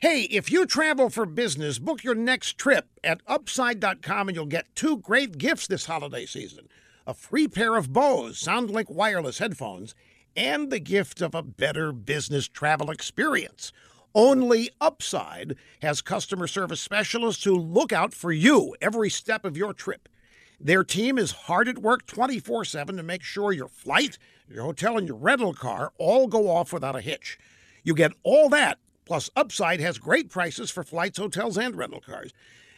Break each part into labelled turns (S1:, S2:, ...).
S1: Hey, if you travel for business, book your next trip at upside.com and you'll get two great gifts this holiday season a free pair of Bose SoundLink wireless headphones and the gift of a better business travel experience. Only Upside has customer service specialists who look out for you every step of your trip. Their team is hard at work 24 7 to make sure your flight, your hotel, and your rental car all go off without a hitch. You get all that Plus, Upside has great prices for flights, hotels, and rental cars.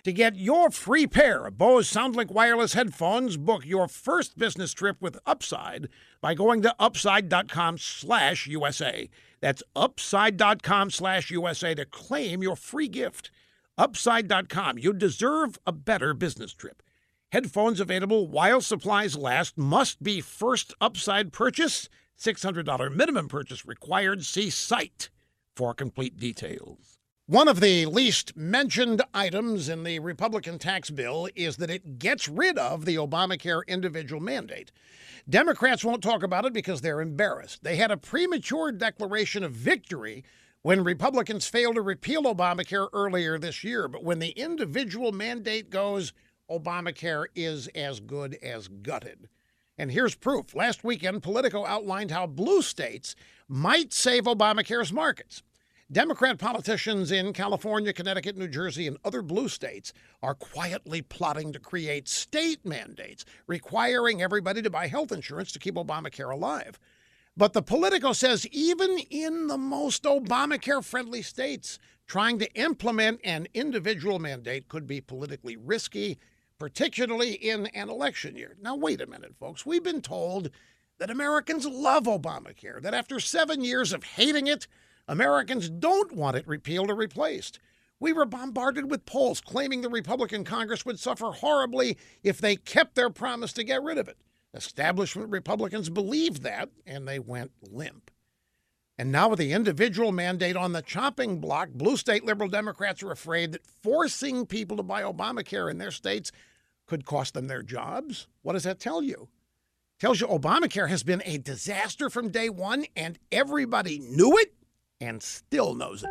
S1: To get your free pair of Bose SoundLink wireless headphones, book your first business trip with Upside by going to upside.com slash USA. That's upside.com slash USA to claim your free gift. Upside.com. You deserve a better business trip. Headphones available while supplies last. Must be first Upside purchase. $600 minimum purchase required. See site for complete details. One of the least mentioned items in the Republican tax bill is that it gets rid of the Obamacare individual mandate. Democrats won't talk about it because they're embarrassed. They had a premature declaration of victory when Republicans failed to repeal Obamacare earlier this year. But when the individual mandate goes, Obamacare is as good as gutted. And here's proof. Last weekend, Politico outlined how blue states might save Obamacare's markets. Democrat politicians in California, Connecticut, New Jersey, and other blue states are quietly plotting to create state mandates requiring everybody to buy health insurance to keep Obamacare alive. But the Politico says even in the most Obamacare friendly states, trying to implement an individual mandate could be politically risky, particularly in an election year. Now, wait a minute, folks. We've been told that Americans love Obamacare, that after seven years of hating it, Americans don't want it repealed or replaced. We were bombarded with polls claiming the Republican Congress would suffer horribly if they kept their promise to get rid of it. Establishment Republicans believed that, and they went limp. And now, with the individual mandate on the chopping block, blue state liberal Democrats are afraid that forcing people to buy Obamacare in their states could cost them their jobs. What does that tell you? tells you Obamacare has been a disaster from day one, and everybody knew it and still knows it.